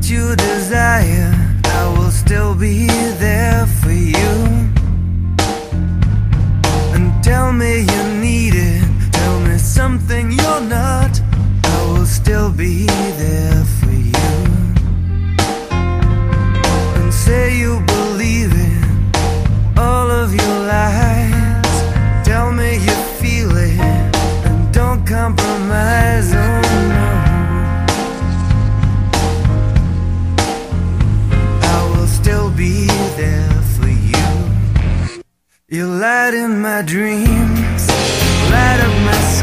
what you desire, I will still be there for you. And tell me you need it, tell me something you're not, I will still be You light in my dreams, light up my skin.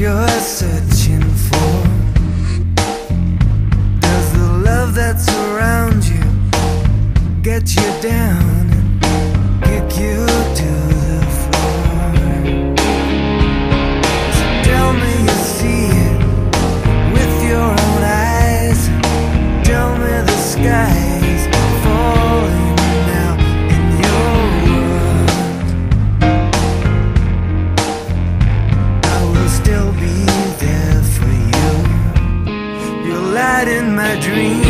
You're searching for? Does the love that's around you get you down and kick you for